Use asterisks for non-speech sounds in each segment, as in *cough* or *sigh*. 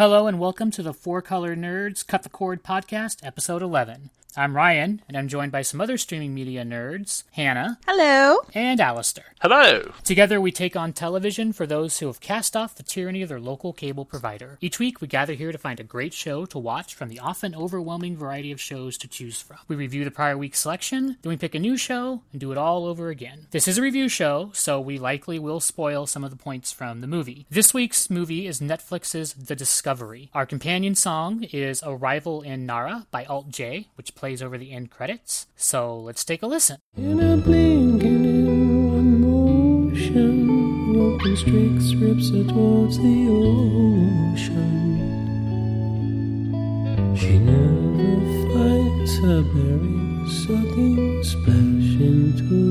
Hello and welcome to the Four Color Nerds Cut the Cord podcast, episode 11. I'm Ryan, and I'm joined by some other streaming media nerds Hannah. Hello. And Alistair. Hello. Together, we take on television for those who have cast off the tyranny of their local cable provider. Each week, we gather here to find a great show to watch from the often overwhelming variety of shows to choose from. We review the prior week's selection, then we pick a new show and do it all over again. This is a review show, so we likely will spoil some of the points from the movie. This week's movie is Netflix's The Discovery. Our companion song is Arrival in Nara by Alt J, which plays over the end credits. So let's take a listen. In a blink and in one motion, broken streaks rips her towards the ocean. She never fights her berries, sucking splash into.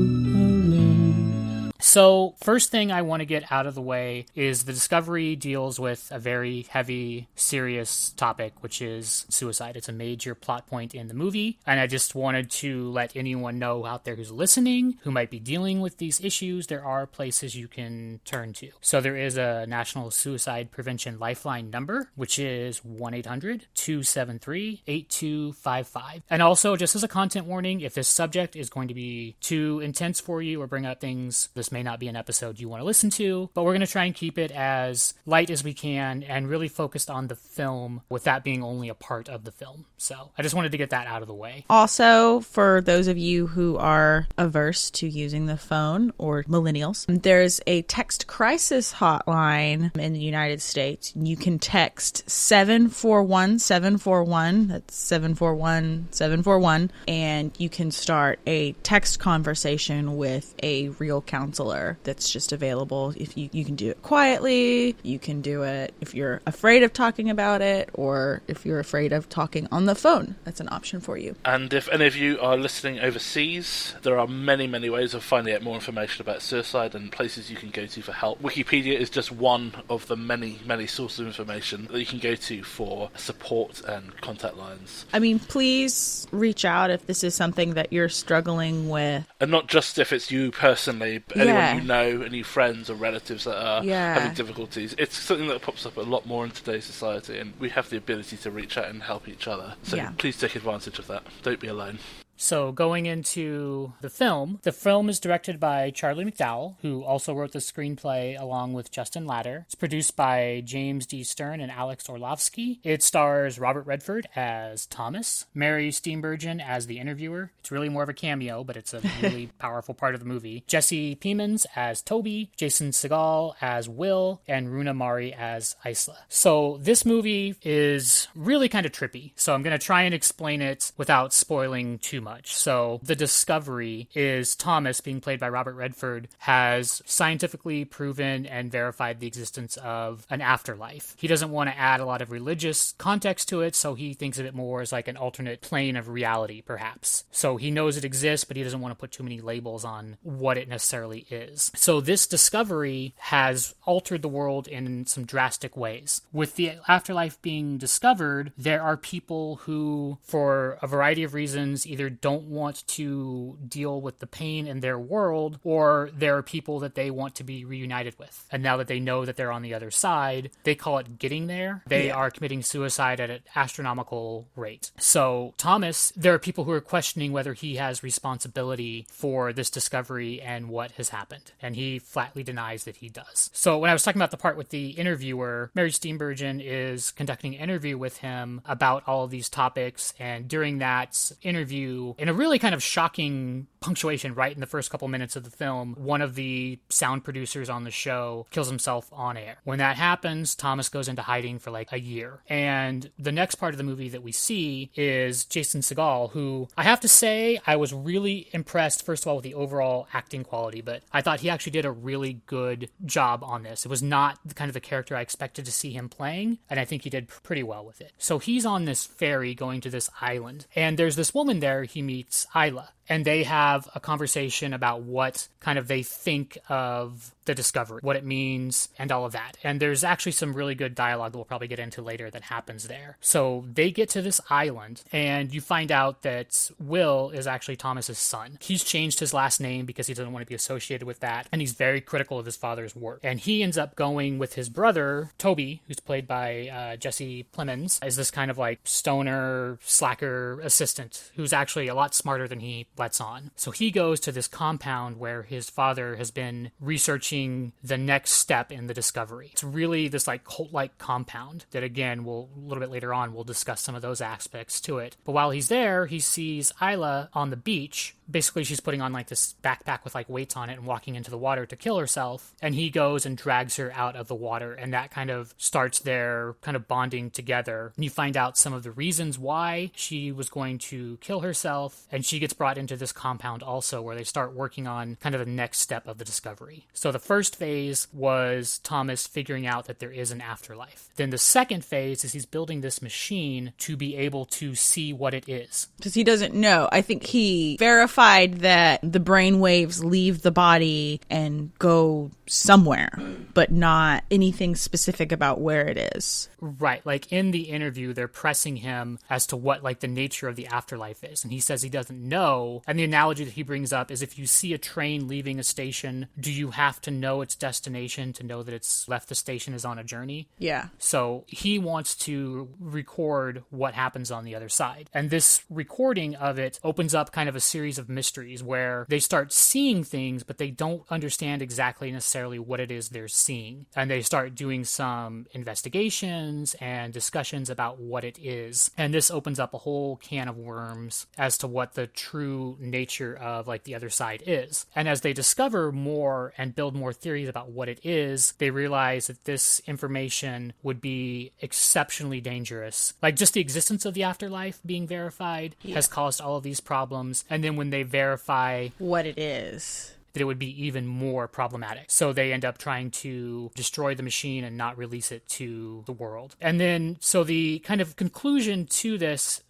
So, first thing I want to get out of the way is the Discovery deals with a very heavy, serious topic, which is suicide. It's a major plot point in the movie, and I just wanted to let anyone know out there who's listening, who might be dealing with these issues, there are places you can turn to. So, there is a National Suicide Prevention Lifeline number, which is 1 800 273 8255. And also, just as a content warning, if this subject is going to be too intense for you or bring up things this may not be an episode you want to listen to, but we're going to try and keep it as light as we can and really focused on the film, with that being only a part of the film. So I just wanted to get that out of the way. Also, for those of you who are averse to using the phone or millennials, there's a text crisis hotline in the United States. You can text 741 741, that's 741 741, and you can start a text conversation with a real counselor that's just available if you you can do it quietly you can do it if you're afraid of talking about it or if you're afraid of talking on the phone that's an option for you And if any of you are listening overseas, there are many, many ways of finding out more information about suicide and places you can go to for help. Wikipedia is just one of the many, many sources of information that you can go to for support and contact lines. i mean please reach out if this is something that you're struggling with And not just if it's you personally, but anyone Yeah. you know, any friends or relatives that are Yeah. having difficulties. It's something that pops up a lot more in today's society, and we have the ability to reach out and help each other. So Yeah. please take advantage of that. Don't be alone. So, going into the film, the film is directed by Charlie McDowell, who also wrote the screenplay along with Justin Lader. It's produced by James D. Stern and Alex Orlovsky. It stars Robert Redford as Thomas, Mary Steenburgen as the interviewer. It's really more of a cameo, but it's a *laughs* really powerful part of the movie. Jesse Plemons as Toby, Jason Segel as Will, and Rooney Mara as Isla. So, this movie is really kind of trippy. So, I'm going to try and explain it without spoiling too much. So, the discovery is Thomas, being played by Robert Redford, has scientifically proven and verified the existence of an afterlife. He doesn't want to add a lot of religious context to it, so he thinks of it more as like an alternate plane of reality, perhaps. So, he knows it exists, but he doesn't want to put too many labels on what it necessarily is. So, this discovery has altered the world in some drastic ways. With the afterlife being discovered, there are people who, for a variety of reasons, either don't want to deal with the pain in their world, or there are people that they want to be reunited with. And now that they know that they're on the other side, they call it getting there. They are committing suicide at an astronomical rate. So, Thomas, there are people who are questioning whether he has responsibility for this discovery and what has happened. And he flatly denies that he does. So, when I was talking about the part with the interviewer, Mary Steenburgen is conducting an interview with him about all of these topics. And during that interview, in a really kind of shocking punctuation right in the first couple minutes of the film, one of the sound producers on the show kills himself on air. When that happens, Thomas goes into hiding for like a year. And the next part of the movie that we see is Jason Segel, who I have to say, I was really impressed, first of all, with the overall acting quality, but I thought he actually did a really good job on this. It was not the kind of the character I expected to see him playing, and I think he did pretty well with it. So he's on this ferry going to this island, and there's this woman there he meets, Isla. And they have a conversation about what kind of they think of the discovery, what it means, and all of that. And there's actually some really good dialogue that we'll probably get into later that happens there. So they get to this island, and you find out that Will is actually Thomas's son. He's changed his last name because he doesn't want to be associated with that, and he's very critical of his father's work. And he ends up going with his brother, Toby, who's played by uh, Jesse Plemons, is this kind of like stoner, slacker assistant who's actually a lot smarter than he lets on. So he goes to this compound where his father has been researching the next step in the discovery. It's really this like cult like compound that, again, we'll a little bit later on, we'll discuss some of those aspects to it. But while he's there, he sees Isla on the beach. Basically she's putting on like this backpack with like weights on it and walking into the water to kill herself. And he goes and drags her out of the water. And that kind of starts their kind of bonding together. And you find out some of the reasons why she was going to kill herself. And she gets brought into this compound also where they start working on kind of the next step of the discovery. So the first phase was thomas figuring out that there is an afterlife then the second phase is he's building this machine to be able to see what it is because he doesn't know. I think he verified that the brain waves leave the body and go somewhere, but not anything specific about where it is. Right. Like in the interview, they're pressing him as to what like the nature of the afterlife is. And he says he doesn't know. And the analogy that he brings up is if you see a train leaving a station, do you have to know its destination to know that it's left the station is on a journey? Yeah. So he wants to record what happens on the other side. And this recording of it opens up kind of a series of mysteries where they start seeing things, but they don't understand exactly necessarily what it is they're seeing. And they start doing some investigations and discussions about what it is. And this opens up a whole can of worms as to what the true nature of like the other side is. And as they discover more and build more theories about what it is, they realize that this information would be exceptionally dangerous. Like just the existence of the afterlife being verified has caused all of these problems. And then when they verify What it is. that it would be even more problematic. So they end up trying to destroy the machine and not release it to the world. And then, so the kind of conclusion to this.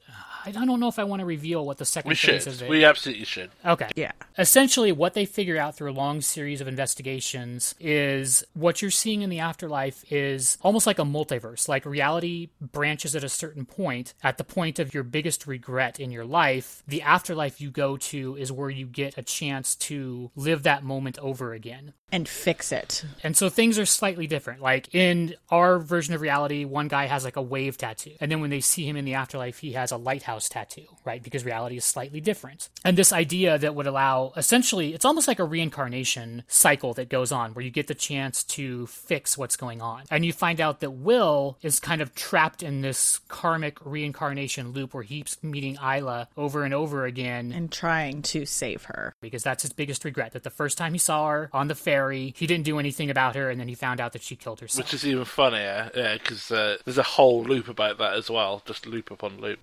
I don't know if I want to reveal what the second We phase should. of it. We absolutely should. okay. Yeah. Essentially, what they figure out through a long series of investigations is what you're seeing in the afterlife is almost like a multiverse. Like reality branches at a certain point. At the point of your biggest regret in your life, the afterlife you go to is where you get a chance to live that moment over again. And fix it. And so things are slightly different. Like in our version of reality, one guy has like a wave tattoo. And then when they see him in the afterlife, he has a lighthouse tattoo, right? Because reality is slightly different. And this idea that would allow essentially, it's almost like a reincarnation cycle that goes on where you get the chance to fix what's going on. And you find out that Will is kind of trapped in this karmic reincarnation loop where he keeps meeting Isla over and over again And trying to save her. because that's his biggest regret that the first time he saw her on the ferry, he didn't do anything about her, and then he found out that she killed herself. Which is even funnier, yeah, because uh, there's a whole loop about that as well, just loop upon loop.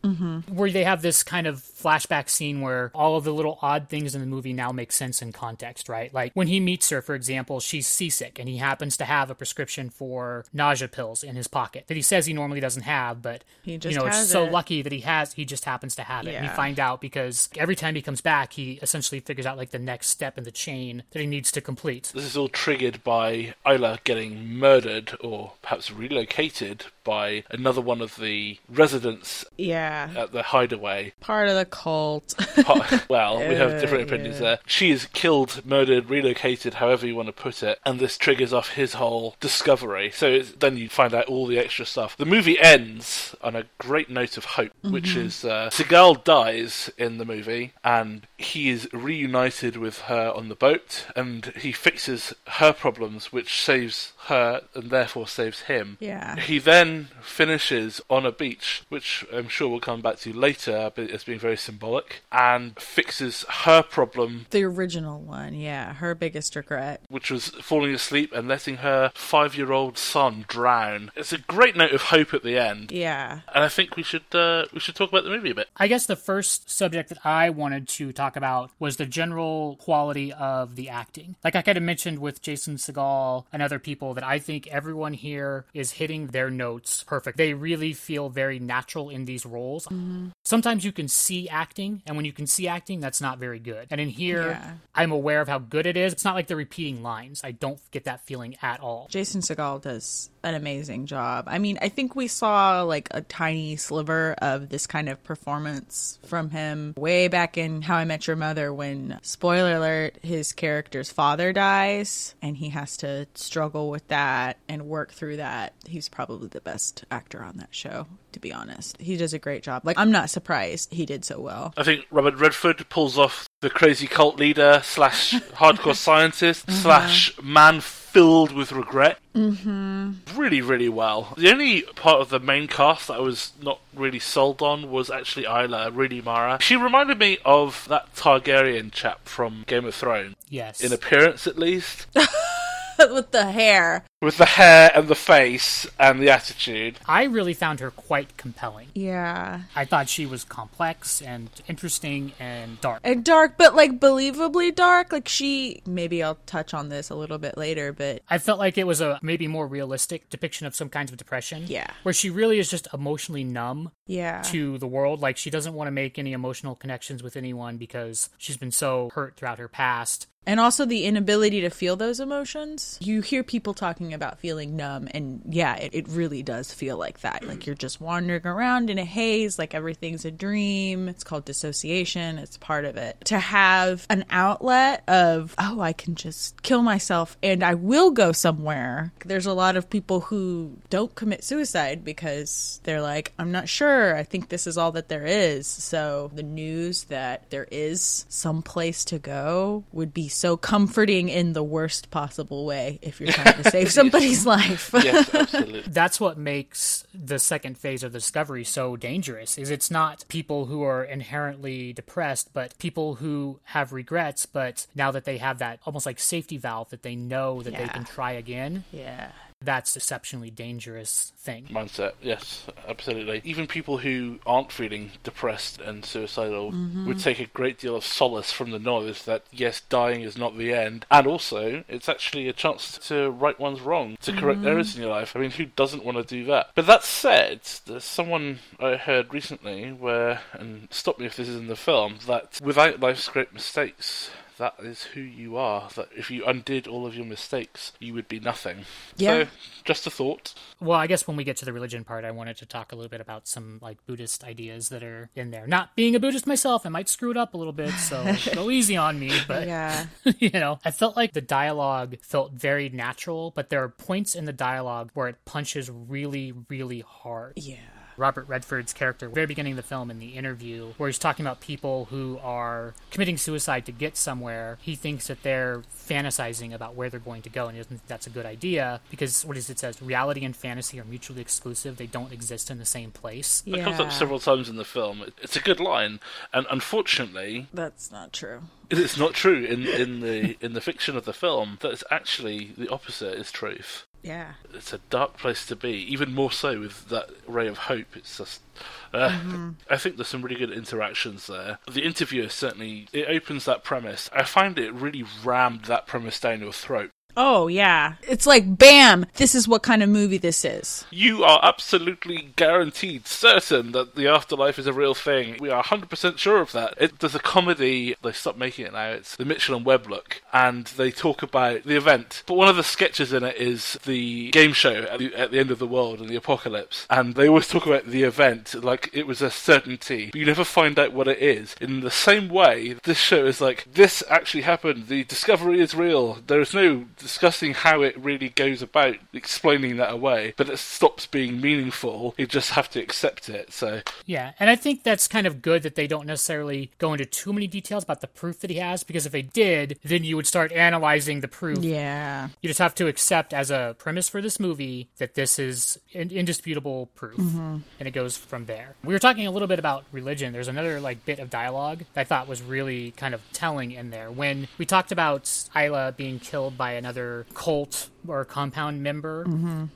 Where they have this kind of flashback scene where all of the little odd things in the movie now make sense in context, right? Like when he meets her, for example, she's seasick and he happens to have a prescription for nausea pills in his pocket that he says he normally doesn't have, but He just you know, it's has so it. lucky that he has he just happens to have it. And you find out because every time he comes back, he essentially figures out like the next step in the chain that he needs to complete. This is all triggered by Isla getting murdered or perhaps relocated by another one of the residents Yeah. at the hideaway. Part of the cult. *laughs* Well, we have different opinions there. She is killed, murdered, relocated, however you want to put it, and this triggers off his whole discovery. So it's, then you find out all the extra stuff. The movie ends on a great note of hope, which is uh, Segel dies in the movie, and he is reunited with her on the boat, and he fixes her problems, which saves her and therefore saves him. Yeah. He then finishes on a beach, which I'm sure we'll come back to later, but as being very symbolic, and fixes her problem, the original one. Yeah. Her biggest regret. which was falling asleep and letting her five year old son drown. It's a great note of hope at the end. Yeah. And I think we should uh, we should talk about the movie a bit. I guess the first subject that I wanted to talk about was the general quality of the acting. Like I kind of mentioned with Jason Segel and other people, that I think everyone here is hitting their notes perfect. They really feel very natural in these roles. Mm-hmm. Sometimes you can see acting, and when you can see acting, that's not very good. And in here, Yeah. I'm aware of how good it is. It's not like they're repeating lines. I don't get that feeling at all. Jason Segel does an amazing job. I mean, I think we saw like a tiny sliver of this kind of performance from him way back in How I Met Your Mother when, spoiler alert, his character's father dies and he has to struggle with that and work through that. He's probably the best actor on that show, to be honest. He does a great job. Like, I'm not surprised he did so well. I think Robert Redford pulls off the crazy cult leader slash *laughs* hardcore scientist slash man filled with regret. Mm-hmm. Really, really well. The only part of the main cast that I was not really sold on was actually Isla Rooney Mara. She reminded me of that Targaryen chap from Game of Thrones, Yes. in appearance at least, *laughs* with the hair. With the hair and the face and the attitude. I really found her quite compelling. Yeah. I thought she was complex and interesting and dark. and dark, but like believably dark. Like she, maybe I'll touch on this a little bit later, but I felt like it was a maybe more realistic depiction of some kinds of depression. Yeah. Where she really is just emotionally numb yeah, to the world. Like she doesn't want to make any emotional connections with anyone because she's been so hurt throughout her past. and also the inability to feel those emotions. You hear people talking about feeling numb, and yeah, it, it really does feel like that. Like you're just wandering around in a haze, like everything's a dream. It's called dissociation. It's part of it. To have an outlet of, oh, I can just kill myself and I will go somewhere. There's a lot of people who don't commit suicide because they're like, I'm not sure. I think this is all that there is. So the news that there is some place to go would be so comforting in the worst possible way if you're trying to *laughs* save somebody's life. Yes, *laughs* absolutely. That's what makes the second phase of the discovery so dangerous is it's not people who are inherently depressed but people who have regrets but now that they have that almost like safety valve that they know that they can try again yeah. That's exceptionally dangerous thing mindset. Yes, absolutely. Even people who aren't feeling depressed and suicidal mm-hmm. would take a great deal of solace from the knowledge that yes, dying is not the end, and also it's actually a chance to right one's wrong, to correct mm-hmm. errors in your life. I mean, who doesn't want to do that? But that said, there's someone I heard recently where, and stop me if this is in the film, that without life's great mistakes. That is who you are. That if you undid all of your mistakes, you would be nothing. Yeah. So, just a thought. Well, I guess when we get to the religion part, I wanted to talk a little bit about some like Buddhist ideas that are in there. Not being a Buddhist myself, I might screw it up a little bit, so *laughs* go easy on me. But Yeah. *laughs* you know, I felt like the dialogue felt very natural, but there are points in the dialogue where it punches really, really hard. Yeah. Robert Redford's character, very beginning of the film in the interview, where he's talking about people who are committing suicide to get somewhere. He thinks that they're fantasizing about where they're going to go, and he doesn't think that's a good idea because what is it says? Reality and fantasy are mutually exclusive. They don't exist in the same place. It comes up several times in the film. It's a good line, and unfortunately, That's not true. it's not true in, in the in the fiction of the film. That it's actually the opposite is truth. Yeah. It's a dark place to be, even more so with that ray of hope. It's just. Uh, I think there's some really good interactions there. The interviewer certainly it opens that premise. I find it really rammed that premise down your throat. Oh, yeah. It's like, bam, this is what kind of movie this is. You are absolutely guaranteed, certain that the afterlife is a real thing. We are 100% sure of that. It, there's a comedy, they stopped making it now, it's the Mitchell and Webb look, and they talk about the event. But one of the sketches in it is the game show at the, at the end of the world and the apocalypse. And they always talk about the event like it was a certainty, but you never find out what it is. In the same way, this show is like, this actually happened, the discovery is real. There is no discussing how it really goes about explaining that away, but it stops being meaningful. You just have to accept it. So Yeah, and I think that's kind of good that they don't necessarily go into too many details about the proof that he has, because if they did, then you would start analyzing the proof. Yeah. You just have to accept as a premise for this movie that this is in- indisputable proof, mm-hmm. and it goes from there. We were talking a little bit about religion. There's another like bit of dialogue that I thought was really kind of telling in there when we talked about Isla being killed by another cult or compound member.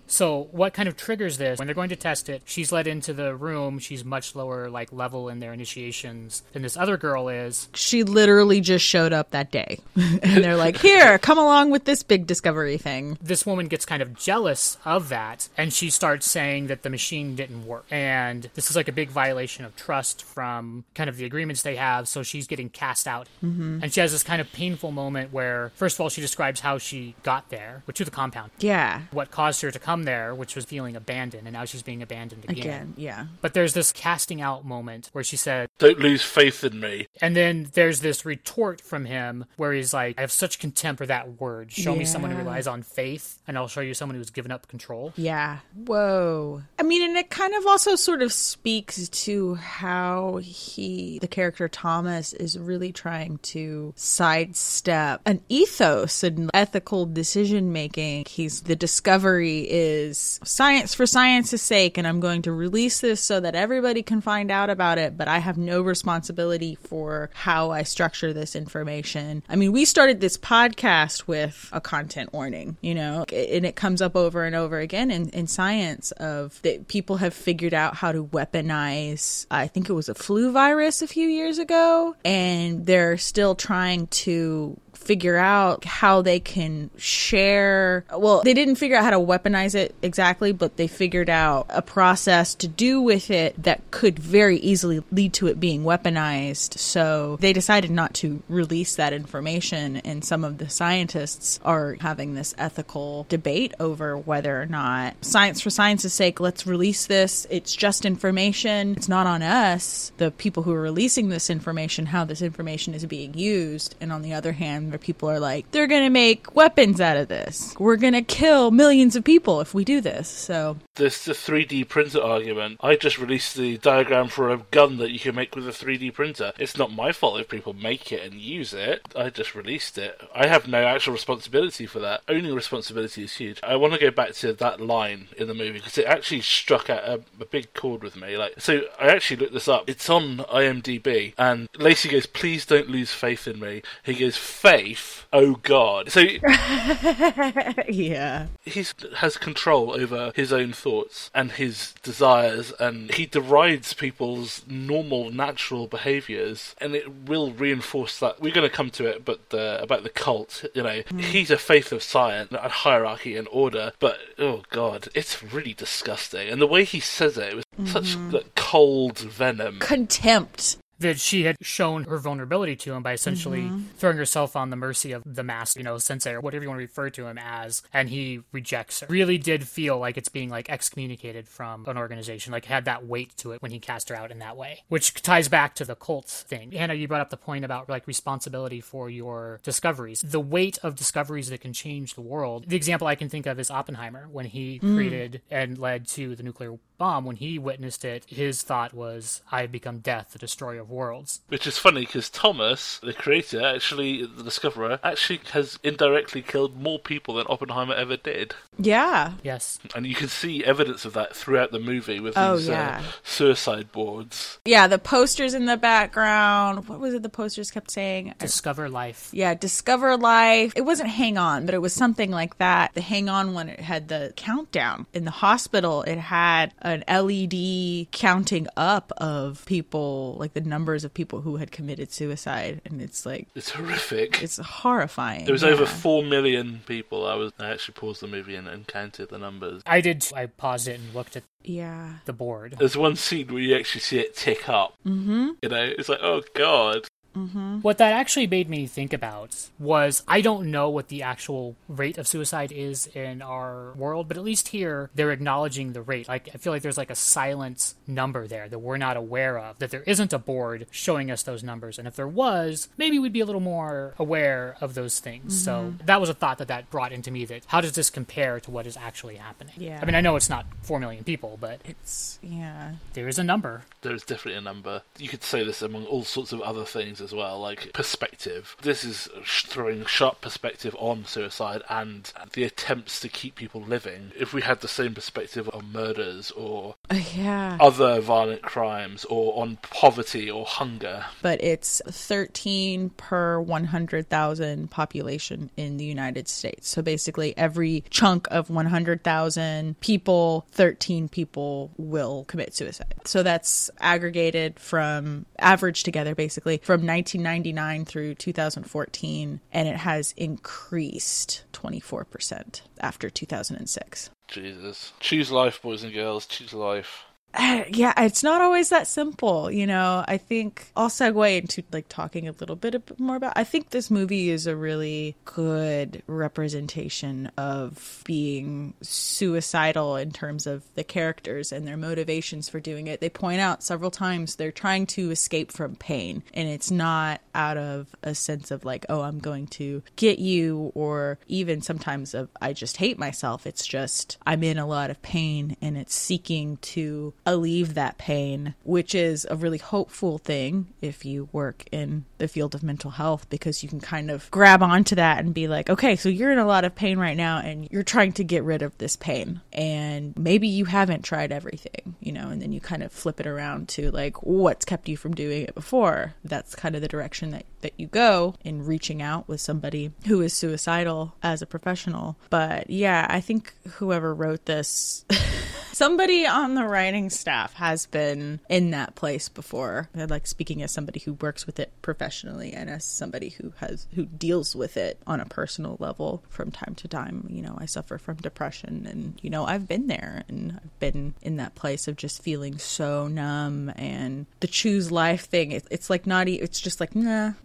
So what kind of triggers this? When they're going to test it, she's led into the room. She's much lower like level in their initiations than this other girl is. She literally just showed up that day. *laughs* and they're like, here, come along with this big discovery thing. This woman gets kind of jealous of that, and she starts saying that the machine didn't work. And this is like a big violation of trust from kind of the agreements they have. So she's getting cast out. Mm-hmm. And she has this kind of painful moment where, first of all, she describes how she got there, which to the compound. Yeah. What caused her to come there, which was feeling abandoned, and now she's being abandoned again. Again, yeah. But there's this casting out moment where she said, Don't lose faith in me. and then there's this retort from him where he's like, I have such contempt for that word. Show me someone who relies on faith, and I'll show you someone who's given up control. Yeah. Whoa. I mean, and it kind of also sort of speaks to how he, the character Thomas, is really trying to sidestep an ethos and ethical decision making. He's the discovery is science for science's sake, and I'm going to release this so that everybody can find out about it, but I have no responsibility for how I structure this information. I mean, we started this podcast with a content warning, you know, and it comes up over and over again in, in science of that people have figured out how to weaponize, I think it was a flu virus a few years ago, and they're still trying to figure out how they can share. Well, they didn't figure out how to weaponize it exactly, but they figured out a process to do with it that could very easily lead to it being weaponized. So they decided not to release that information, and some of the scientists are having this ethical debate over whether or not science for science's sake, let's release this. It's just information. It's not on us, the people who are releasing this information, how this information is being used. And on the other hand, where people are like, they're going to make weapons out of this. We're going to kill millions of people if we do this. So, There's the 3D printer argument. I just released the diagram for a gun that you can make with a 3D printer. It's not my fault if people make it and use it. I just released it. I have no actual responsibility for that. Owning responsibility is huge. I want to go back to that line in the movie because it actually struck at a, a big chord with me. Like, so I actually looked this up. It's on IMDb, and Lacey goes, "Please don't lose faith in me." He goes, "Faith, oh God." So *laughs* yeah. he has control over his own thoughts and his desires and he derides people's normal natural behaviors and it will reinforce that we're going to come to it but uh, about the cult you know. He's a faith of science and hierarchy and order but oh god it's really disgusting. And the way he says it, it was such like, cold venom. Contempt. That she had shown her vulnerability to him by essentially mm-hmm. throwing herself on the mercy of the master, you know, sensei or whatever you want to refer to him as, and he rejects her. Really did feel like it's being like excommunicated from an organization, like had that weight to it when he cast her out in that way, which ties back to the cult thing. Hannah, you brought up the point about like responsibility for your discoveries, the weight of discoveries that can change the world. The example I can think of is Oppenheimer when he mm. created and led to the nuclear bomb. When he witnessed it, his thought was, "I have become death, the destroyer of worlds." which is funny because Thomas, the creator, actually the discoverer, actually has indirectly killed more people than Oppenheimer ever did. Yeah. Yes. And you can see evidence of that throughout the movie with Oh, these yeah. uh, suicide boards. Yeah, the posters in the background. What was it the posters kept saying? Discover life. Yeah, Discover Life. It wasn't Hang On, but it was something like that. The Hang On one, it had the countdown. In the hospital, it had an LED counting up of people, like the numbers of people who had committed suicide. And it's like, It's horrific. it's horrifying. there was Yeah. over four million people. I was I actually paused the movie and, and counted the numbers. I did. I paused it and looked at Yeah. the board. There's one scene where you actually see it tick up. Mm-hmm. You know, it's like, oh god. Mm-hmm. What that actually made me think about was I don't know what the actual rate of suicide is in our world, but at least here they're acknowledging the rate. Like I feel like there's like a silent number there that we're not aware of, that there isn't a board showing us those numbers. And if there was, maybe we'd be a little more aware of those things. So mm-hmm. that was a thought that that brought into me that how does this compare to what is actually happening? Yeah. I mean, I know it's not 4 million people, but It's, yeah. there is a number. There is definitely a number. You could say this among all sorts of other things things as well, like perspective. This is throwing sharp perspective on suicide and the attempts to keep people living. If we had the same perspective on murders or Uh, yeah. other violent crimes or on poverty or hunger, but it's 13 per 100,000 population in the United States. So basically, every chunk of 100,000 people, 13 people will commit suicide. So that's aggregated from average together basically from 1999 through 2014, and it has increased 24% after 2006. Jesus. Choose life, boys and girls, choose life. Uh, yeah, it's not always that simple, you know. I think I'll segue into like talking a little bit more about. I think this movie is a really good representation of being suicidal in terms of the characters and their motivations for doing it. They point out several times they're trying to escape from pain, and it's not out of a sense of like, oh, I'm going to get you, or even sometimes of I just hate myself. It's just I'm in a lot of pain, and it's seeking to alleviate that pain, which is a really hopeful thing if you work in the field of mental health because you can kind of grab onto that and be like, okay, so you're in a lot of pain right now and you're trying to get rid of this pain. And maybe you haven't tried everything, you know, and then you kind of flip it around to like, what's kept you from doing it before? That's kind of the direction that, that you go in reaching out with somebody who is suicidal as a professional. But yeah, I think whoever wrote this. *laughs* somebody on the writing staff has been in that place before. Like speaking as somebody who works with it professionally and as somebody who has who deals with it on a personal level from time to time. You know i suffer from depression and you know i've been there and i've been in that place of just feeling so numb and the choose life thing it, it's like not it's just like nah. *laughs*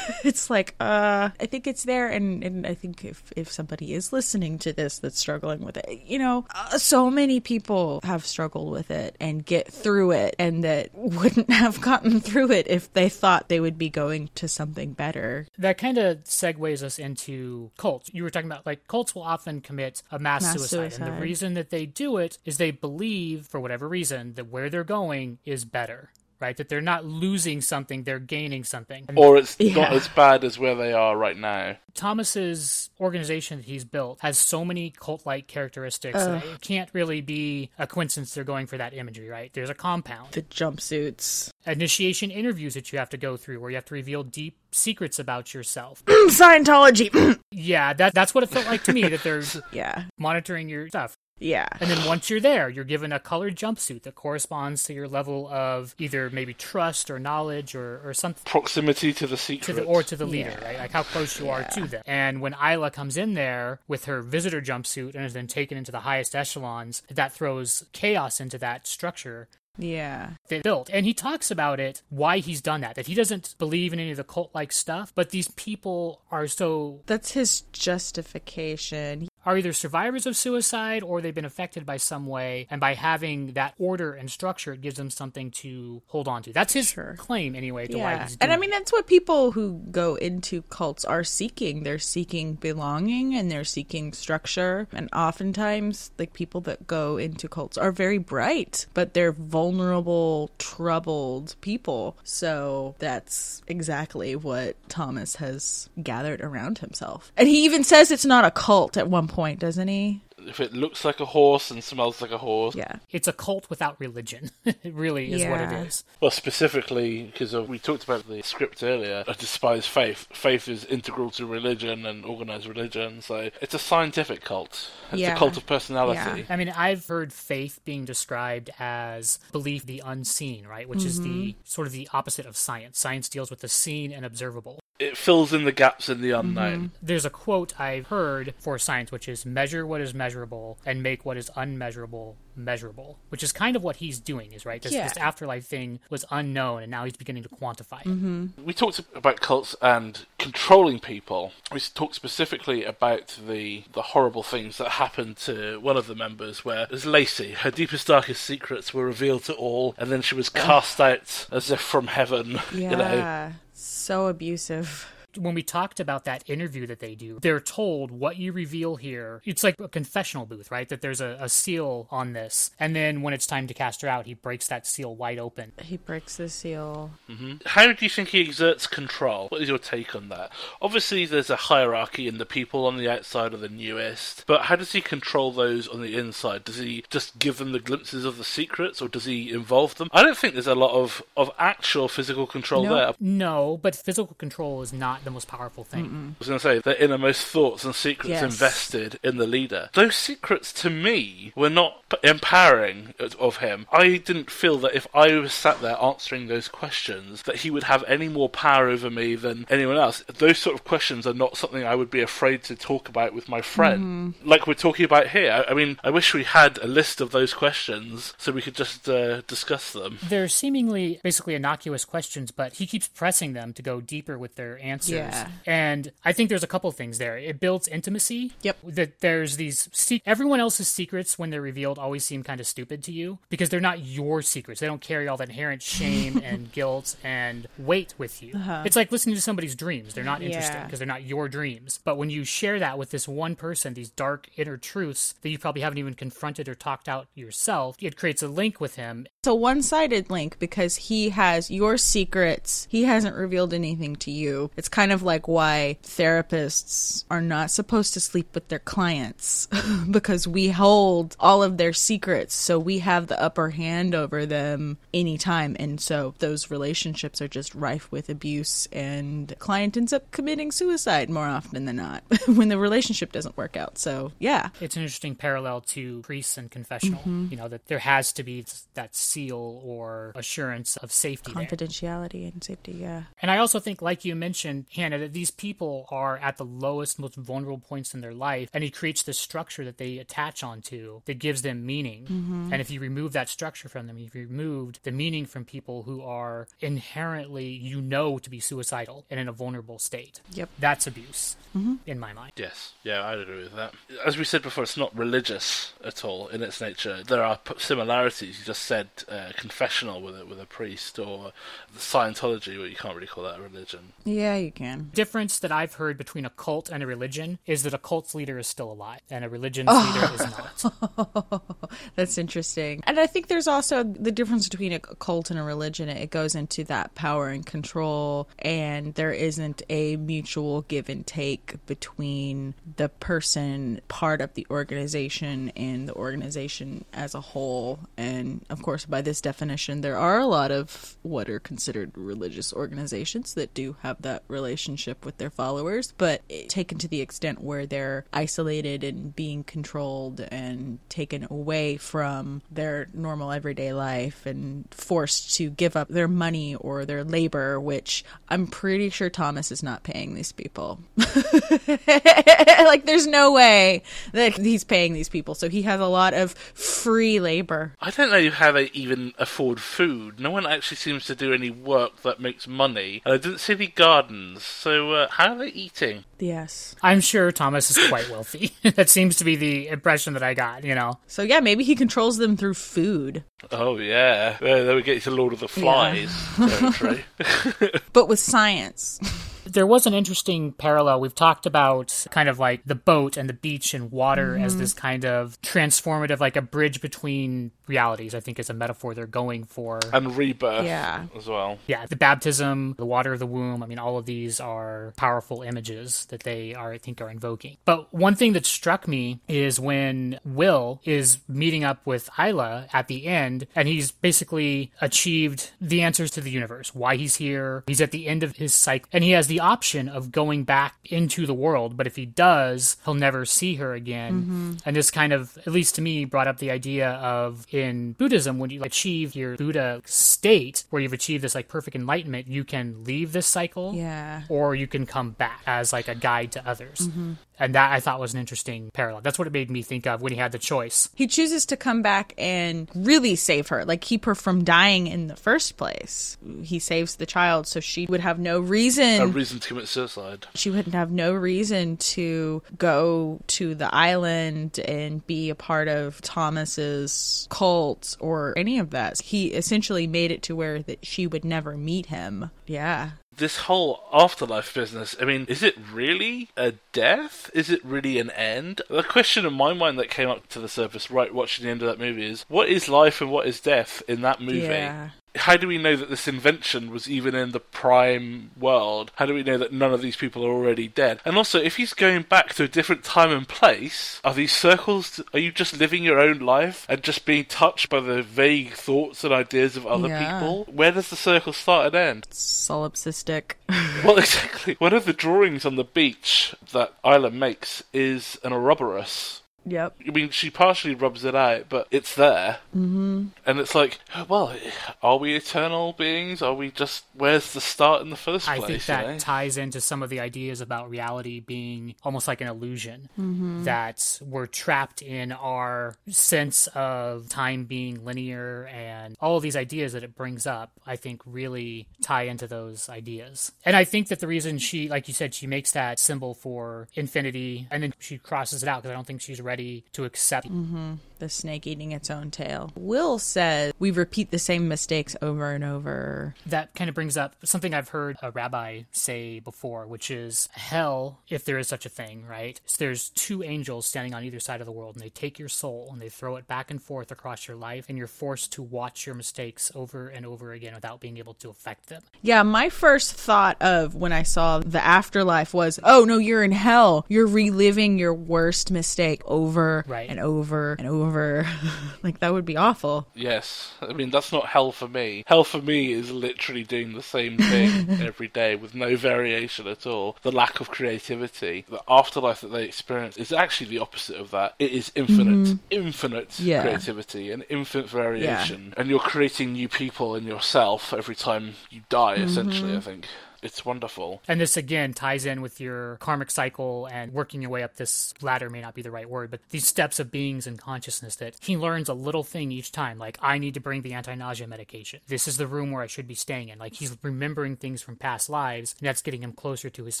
It's like uh i think it's there and and i think if if somebody is listening to this that's struggling with it you know uh, so many people have struggled with it and get through it and that wouldn't *laughs* have gotten through it if they thought they would be going to something better That kind of segues us into cults. You were talking about like cults will often commit a mass, Mass suicide, and the reason that they do it is they believe, for whatever reason, that where they're going is better. Right, that they're not losing something, they're gaining something. And Or it's Yeah. not as bad as where they are right now. Thomas's organization that he's built has so many cult-like characteristics. that It can't really be a coincidence they're going for that imagery, right? There's a compound, the jumpsuits initiation interviews that you have to go through, where you have to reveal deep secrets about yourself. *clears throat* scientology *clears throat* yeah, that that's what it felt like to me. That they're *laughs* yeah monitoring your stuff. Yeah And then once you're there, you're given a colored jumpsuit that corresponds to your level of either maybe trust or knowledge or, or something Proximity to the to the or to the leader, Yeah. right? Like how close you are to them. And when Isla comes in there with her visitor jumpsuit and is then taken into the highest echelons, that throws chaos into that structure yeah they built. And he talks about it, why he's done that, that he doesn't believe in any of the cult like stuff, but these people are so that's his justification are either survivors of suicide or they've been affected by some way and by having that order and structure it gives them something to hold on to that's his Sure. claim anyway to why Yeah. he's doing And I mean, that's what people who go into cults are seeking. They're seeking belonging and they're seeking structure. And oftentimes, like people that go into cults are very bright, but they're vulnerable, troubled people. So that's exactly what Thomas has gathered around himself. And he even says it's not a cult at one point, doesn't he? If it looks like a horse and smells like a horse. Yeah. it's a cult without religion *laughs* it really is what it is Well, specifically, because we talked about the script earlier, I despise faith. Faith is integral to religion and organized religion, so it's a scientific cult. It's Yeah. a cult of personality. I mean, I've heard faith being described as belief the unseen, right? Which is the Mm-hmm. sort of the opposite of science. Science deals with the seen and observable. It fills in the gaps in the unknown. There's a quote I've heard for science, which is measure what is measurable and make what is unmeasurable measurable, which is kind of what he's doing, is right? This, Yeah. this afterlife thing was unknown, and now he's beginning to quantify it. Mm-hmm. We talked about cults and controlling people. We talked specifically about the the horrible things that happened to one of the members, where as Lacey, her deepest, darkest secrets were revealed to all, and then she was cast out as if from heaven. *laughs* You know, Yeah. So abusive. When we talked about that interview that they do, they're told what you reveal here. It's like a confessional booth, right? That there's a, a seal on this, and then when it's time to cast her out, he breaks that seal wide open. He breaks the seal. Mm-hmm. How do you think he exerts control? What is your take on that? Obviously, there's a hierarchy, and the people on the outside are the newest. But how does he control those on the inside? Does he just give them the glimpses of the secrets, or does he involve them? I don't think there's a lot of, of actual physical control No. there. No, but physical control is not the most powerful thing. I was going to say their innermost thoughts and secrets Yes. invested in the leader. Those secrets, to me, were not empowering of him. I didn't feel that if I was sat there answering those questions, that he would have any more power over me than anyone else. Those sort of questions are not something I would be afraid to talk about with my friend, like we're talking about here. I I mean, I wish we had a list of those questions so we could just uh, discuss them. They're seemingly basically innocuous questions, but he keeps pressing them to go deeper with their answers. Yeah. And I think there's a couple things there. It builds intimacy. Yep. That there's these se- everyone else's secrets when they're revealed always seem kind of stupid to you because they're not your secrets. They don't carry all that inherent shame *laughs* and guilt and weight with you. Uh-huh. It's like listening to somebody's dreams. They're not interesting Yeah. because they're not your dreams. But when you share that with this one person, these dark inner truths that you probably haven't even confronted or talked out yourself, it creates a link with him It's a one sided link because he has your secrets. He hasn't revealed anything to you. It's kind of like why therapists are not supposed to sleep with their clients *laughs* because we hold all of their secrets. So we have the upper hand over them anytime. And so those relationships are just rife with abuse, and the client ends up committing suicide more often than not *laughs* when the relationship doesn't work out. So, yeah. it's an interesting parallel to priests and confessional. Mm-hmm. You know that there has to be that seal or assurance of safety there. Confidentiality and safety, yeah. And I also think, like you mentioned, Hannah, that these people are at the lowest, most vulnerable points in their life, and he creates this structure that they attach onto that gives them meaning. Mm-hmm. And if you remove that structure from them, you've removed the meaning from people who are inherently, you know, to be suicidal and in a vulnerable state. Yep. That's abuse, mm-hmm. in my mind. Yes, yeah, I'd agree with that. As we said before, it's not religious at all in its nature. There are similarities. You just said uh, confessional with a, with a priest, or Scientology, well, you can't really call that a religion. Yeah, you can. The difference that I've heard between a cult and a religion is that a cult's leader is still alive and a religion's leader is not. *laughs* That's interesting. And I think there's also the difference between a cult and a religion. It goes into that power and control, and there isn't a mutual give and take between the person part of the organization and the organization as a whole. And of course, by this definition, there are a lot of what are considered religious organizations that do have that relationship with their followers, but taken to the extent where they're isolated and being controlled and taken away from their normal everyday life and forced to give up their money or their labor, which I'm pretty sure Thomas is not paying these people. *laughs* like, there's no way that he's paying these people. So he has a lot of free labor. I don't know how they even afford food. No one actually seems to do any work that makes money. And I didn't see any gardens, so uh, how are they eating? Yes. I'm sure Thomas is quite wealthy. *laughs* that seems to be the impression that I got, you know. So yeah, maybe he controls them through food, Oh, yeah. There, there we get to Lord of the Flies *laughs* territory. *laughs* but with science. There was an interesting parallel. We've talked about kind of like the boat and the beach and water as mm-hmm. this kind of transformative, like a bridge between realities, I think is a metaphor they're going for. and rebirth Yeah. as well. Yeah, the baptism, the water of the womb. I mean, all of these are powerful images that they are, I think, are invoking. But one thing that struck me is when Will is meeting up with Isla at the end, and he's basically achieved the answers to the universe, why he's here. He's at the end of his cycle, and he has the option of going back into the world. But if he does, he'll never see her again. Mm-hmm. And this kind of, at least to me, brought up the idea of in Buddhism, when you achieve your Buddha state, where you've achieved this like perfect enlightenment, you can leave this cycle Yeah. or you can come back as like a guide to others. Mm-hmm. And that I thought was an interesting parallel. That's what it made me think of when he had the choice. He chooses to come back and really save her, like keep her from dying in the first place. He saves the child so she would have no reason. A reason to commit suicide. she wouldn't have no reason to go to the island and be a part of Thomas's cult or any of that. He essentially made it to where that she would never meet him. Yeah. This whole afterlife business, I mean, is it really a death? Is it really an end? The question in my mind that came up to the surface right watching the end of that movie is what is life and what is death in that movie? Yeah. How do we know that this invention was even in the prime world? How do we know that none of these people are already dead? And also, if he's going back to a different time and place, are these circles, are you just living your own life and just being touched by the vague thoughts and ideas of other Yeah. people? Where does the circle start and end? Solipsistic. *laughs* Well, exactly. One of the drawings on the beach that Isla makes is an Ouroboros. Yep. I mean, she partially rubs it out, but it's there. Mm-hmm. And it's like, well, are we eternal beings? Are we just, where's the start in the first I place? I think that you know? ties into some of the ideas about reality being almost like an illusion. Mm-hmm. That we're trapped in our sense of time being linear and all of these ideas that it brings up, I think really tie into those ideas. And I think that the reason she, like you said, she makes that symbol for infinity and then she crosses it out because I don't think she's ready to accept mm-hmm. The snake eating its own tail. Will says we repeat the same mistakes over and over. that kind of brings up something I've heard a rabbi say before, which is hell, if there is such a thing, right? So there's two angels standing on either side of the world, and they take your soul and they throw it back and forth across your life, and you're forced to watch your mistakes over and over again without being able to affect them. Yeah, my first thought of when I saw the afterlife was, oh no, you're in hell. You're reliving your worst mistake over Right. and over and over. *laughs* like that would be awful. Yes. I mean, that's not hell for me. Hell for me is literally doing the same thing *laughs* every day with no variation at all. The lack of creativity. The afterlife that they experience is actually the opposite of that. It is infinite, infinite Mm-hmm. Yeah. creativity and infinite variation. And you're creating new people in yourself every time you die, essentially, Mm-hmm. I think. It's wonderful. And this again ties in with your karmic cycle and working your way up this ladder may not be the right word, but these steps of beings and consciousness that he learns a little thing each time. Like, I need to bring the anti nausea medication. This is the room where I should be staying in. Like, he's remembering things from past lives, and that's getting him closer to his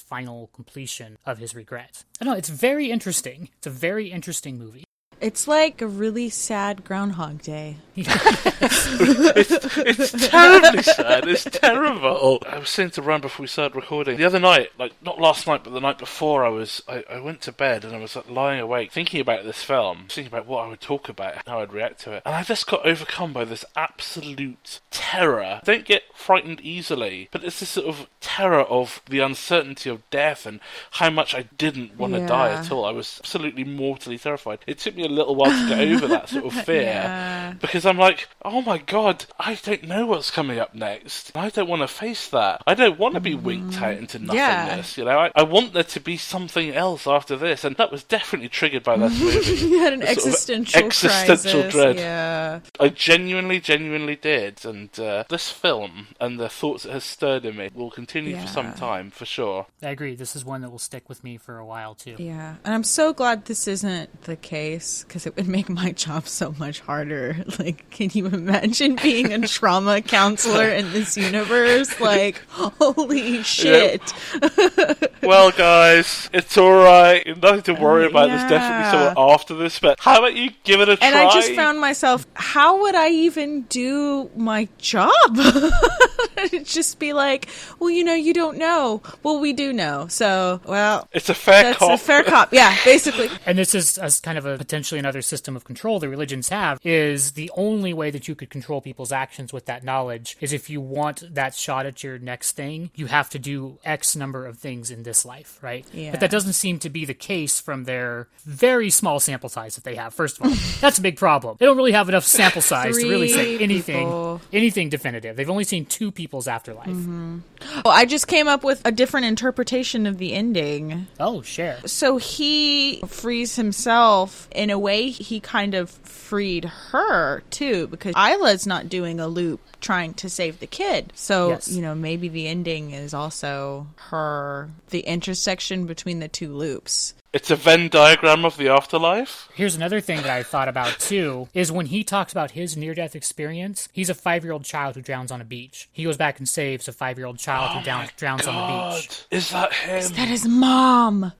final completion of his regret. I know, it's very interesting. It's a very interesting movie. It's like a really sad Groundhog Day. *laughs* It's terribly sad. It's terrible. I was saying to Ron before we started recording the other night, like not last night, but the night before, I was I, I went to bed and I was like, lying awake thinking about this film, thinking about what I would talk about, how I'd react to it, and I just got overcome by this absolute terror. I don't get frightened easily, but it's this sort of terror of the uncertainty of death and how much I didn't want to die at all. I was absolutely mortally terrified. It took me a little while to get over that sort of *laughs* fear Yeah. because I'm like, oh my god, I don't know what's coming up next. I don't want to face that. I don't want to be winked out into Mm-hmm. Yeah. nothingness. You know, I, I want there to be something else after this, and that was definitely triggered by that *laughs* movie. You had an The existential, existential crisis. dread. Yeah. I genuinely, genuinely did, and uh, this film and the thoughts it has stirred in me will continue for some time for sure. I agree. This is one that will stick with me for a while, too. Yeah. And I'm so glad this isn't the case because it would make my *laughs* job so much harder. *laughs* Like, can you imagine being a trauma *laughs* counselor in this universe? Like, holy shit. well, guys, it's all right. Nothing to worry uh, about. There's definitely Yeah. someone after this, but how about you give it a try? And I just found myself, how would I even do my job? Just be like, well, you know, you don't know. Well, we do know. So, well, it's a fair that's cop. a fair cop. Yeah, basically. And this is as kind of a potentially another system of control that religions have is the only way that you could control people's actions with that knowledge is if you want that shot at your next thing, you have to do X number of things in this life, right? Yeah. But that doesn't seem to be the case from their very small sample size that they have. First of all, *laughs* that's a big problem. They don't really have enough sample size to really say anything people. anything definitive. They've only seen two people's afterlife. Well, I just came up with a different interpretation of the ending. Oh, share. So he frees himself in a way he kind of freed her too because Isla's not doing a loop trying to save the kid. So, Yes. you know, maybe the ending is also her the intersection between the two loops. It's a Venn diagram of the afterlife. Here's another thing that I thought about too is when he talks about his near death experience, he's a five year old child who drowns on a beach. He goes back and saves a five year old child who oh down, drowns on the beach. Is that him? That is mom.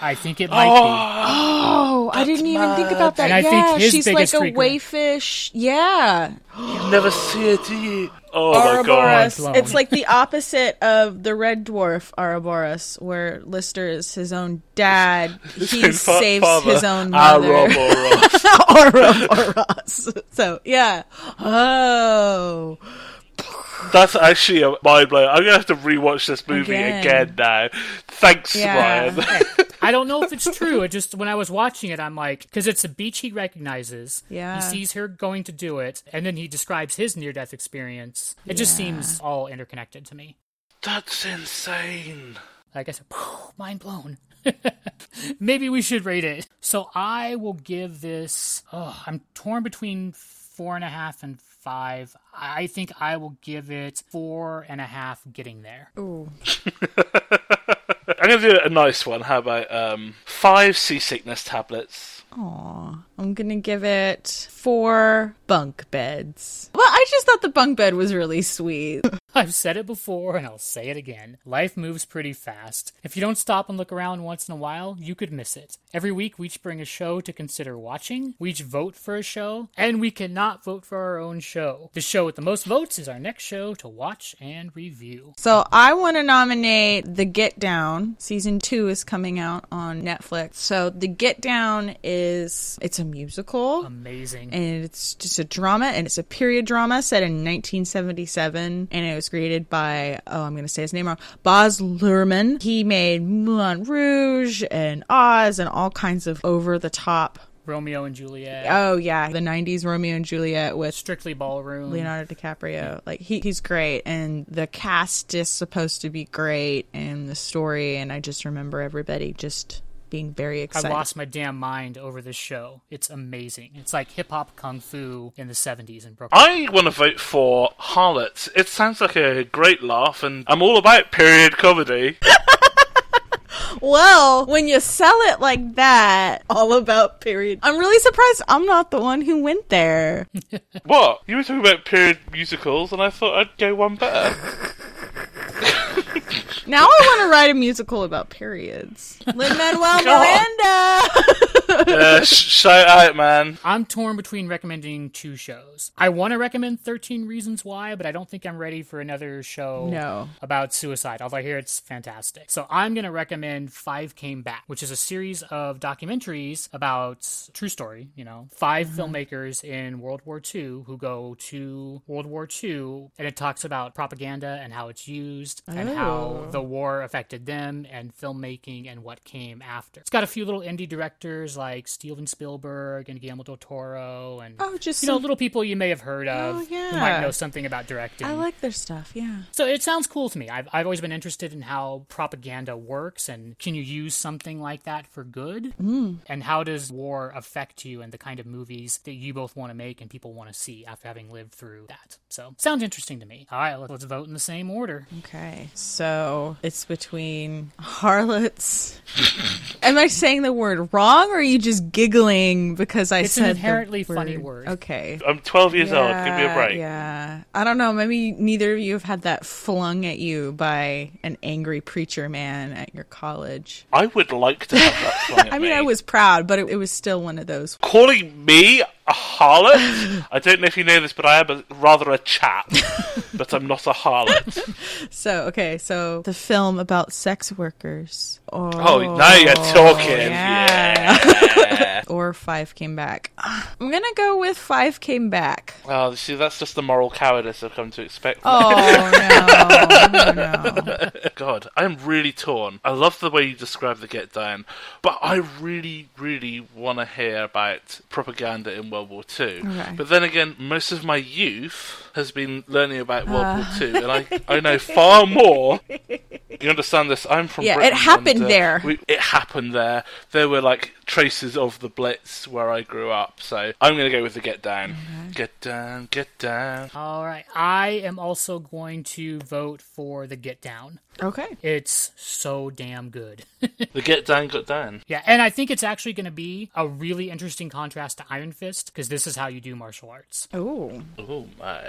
I think it might Oh, I didn't even think about that. And I think yeah, his she's like a regret- wayfish. Yeah, *gasps* You'll never see it, do you? Oh my god. Ouroboros. Mind blown. It's like the opposite of the red dwarf Ouroboros, where Lister is his own dad. *laughs* He His saves father, his own mother. Ouroboros. *laughs* Ouroboros. So yeah. Oh. That's actually a mind blow. I'm gonna have to rewatch this movie Again. again, now. Thanks, Yeah. Ryan. *laughs* I don't know if it's true. It just when I was watching it, I'm like, because it's a beach he recognizes. Yeah. He sees her going to do it, and then he describes his near-death experience. It just seems all interconnected to me. That's insane. Like I said, mind blown. *laughs* Maybe we should rate it. So I will give this. Oh, I'm torn between four and a half and five. I think I will give it four and a half. Getting there. Ooh. *laughs* I'm gonna do a nice one. How about um, five seasickness tablets? Aw. I'm gonna give it four bunk beds. Well, I just thought the bunk bed was really sweet. *laughs* *laughs* I've said it before and I'll say it again. Life moves pretty fast. If you don't stop and look around once in a while, you could miss it. Every week, we each bring a show to consider watching, we each vote for a show, and we cannot vote for our own show. The show with the most votes is our next show to watch and review. So I want to nominate The Get Down. Season two is coming out on Netflix. So The Get Down is it's a musical. Amazing. and it's just a drama and it's a period drama set in 1977 and it was created by oh i'm going to say his name wrong boz luhrmann he made moulin rouge and oz and all kinds of over the top Romeo and Juliet. oh yeah the 90s romeo and juliet with Strictly Ballroom. leonardo dicaprio like he, he's great and the cast is supposed to be great and the story and i just remember everybody just being very excited. I lost my damn mind over this show. It's amazing. It's like hip hop kung fu in the 70s in Brooklyn. I want to vote for Harlots. It sounds like a great laugh, and I'm all about period comedy. *laughs* Well, when you sell it like that, all about period. I'm really surprised I'm not the one who went there. *laughs* what? You were talking about period musicals, and I thought I'd go one better. *laughs* Now I want to write a musical about periods. Lin Manuel *laughs* Miranda. uh, sh- shout out, man. I'm torn between recommending two shows. I want to recommend 13 Reasons Why, but I don't think I'm ready for another show No. about suicide, although I hear it's fantastic. So I'm going to recommend Five Came Back, which is a series of documentaries about true story, you know, 5 filmmakers in World War II who go to World War II, and it talks about propaganda and how it's used and how the war affected them and filmmaking and what came after. It's got a few little indie directors like Steven Spielberg and Guillermo del Toro and Oh, just you know little people you may have heard of Oh, who might know something about directing. I like their stuff, yeah. So it sounds cool to me. I've, I've always been interested in how propaganda works and can you use something like that for good? Mm. And how does war affect you and the kind of movies that you both want to make and people want to see after having lived through that? So sounds interesting to me. All right, let's vote in the same order. Okay. So it's between harlots. Am I saying the word wrong or are you just giggling because I It's an said inherently the funny word. Okay. I'm 12 years old. Give me a Yeah, break. Yeah. I don't know. Maybe neither of you have had that flung at you by an angry preacher man at your college. I would like to have that flung *laughs* at I mean, me. I was proud, but it, it was still one of those. calling me a harlot. *laughs* I don't know if you know this, but I am a, rather a chap, *laughs* but I'm not a harlot. So, okay. So the film about sex workers. Oh, Oh, now you're oh, talking. yeah. Yeah. *laughs* Or Five Came Back. *sighs* I'm going to go with Five Came Back. oh, see, that's just the moral cowardice I've come to expect. Oh, no. no, no. God, I'm really torn. I love the way you describe the Get Down, but I really, really want to hear about propaganda in World War II. Okay. But then again, most of my youth has been learning about World Uh. War II, and I, I know far more. You understand this? I'm from Yeah, it happened and, uh, there. We, it happened there. There were like traces of the Blitz where I grew up. So I'm going to go with the Get Down. Get down, get down. All right. I am also going to vote for the Get Down. Okay. It's so damn good. *laughs* The Get Down, got down. yeah, and I think it's actually going to be a really interesting contrast to Iron Fist because this is how you do martial arts. Oh. Oh my.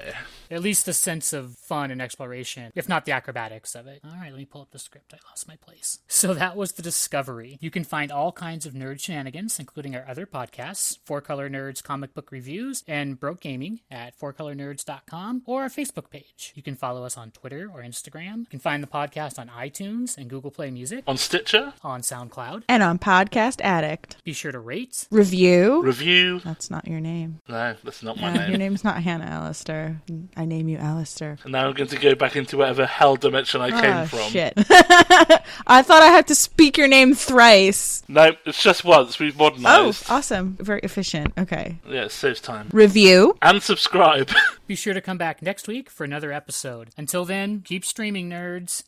At least the sense of fun and exploration, if not the acrobatics of it. All right, let me pull up the script. I lost my place. So that was the Discovery. You can find all kinds of nerd shenanigans, including our other podcasts, Four Color Nerds Comic Book Reviews and Broke Gaming at fourcolornerds.com or our Facebook page. You can follow us on Twitter or Instagram. You can find the podcast on iTunes and Google Play Music, On Stitcher, on SoundCloud. And on Podcast Addict. Be sure to rate, Review. review. That's not your name. No, that's not my Uh, your name. name's not Hannah Allister. I name you Alistair. And now I'm going to go back into whatever hell dimension I came Oh, from. shit. *laughs* I thought I had to speak your name thrice. No, it's just once. We've modernized. Oh, awesome. Very efficient. Okay. Yeah, it saves time. Review. And subscribe. *laughs* Be sure to come back next week for another episode. Until then, keep streaming, nerds.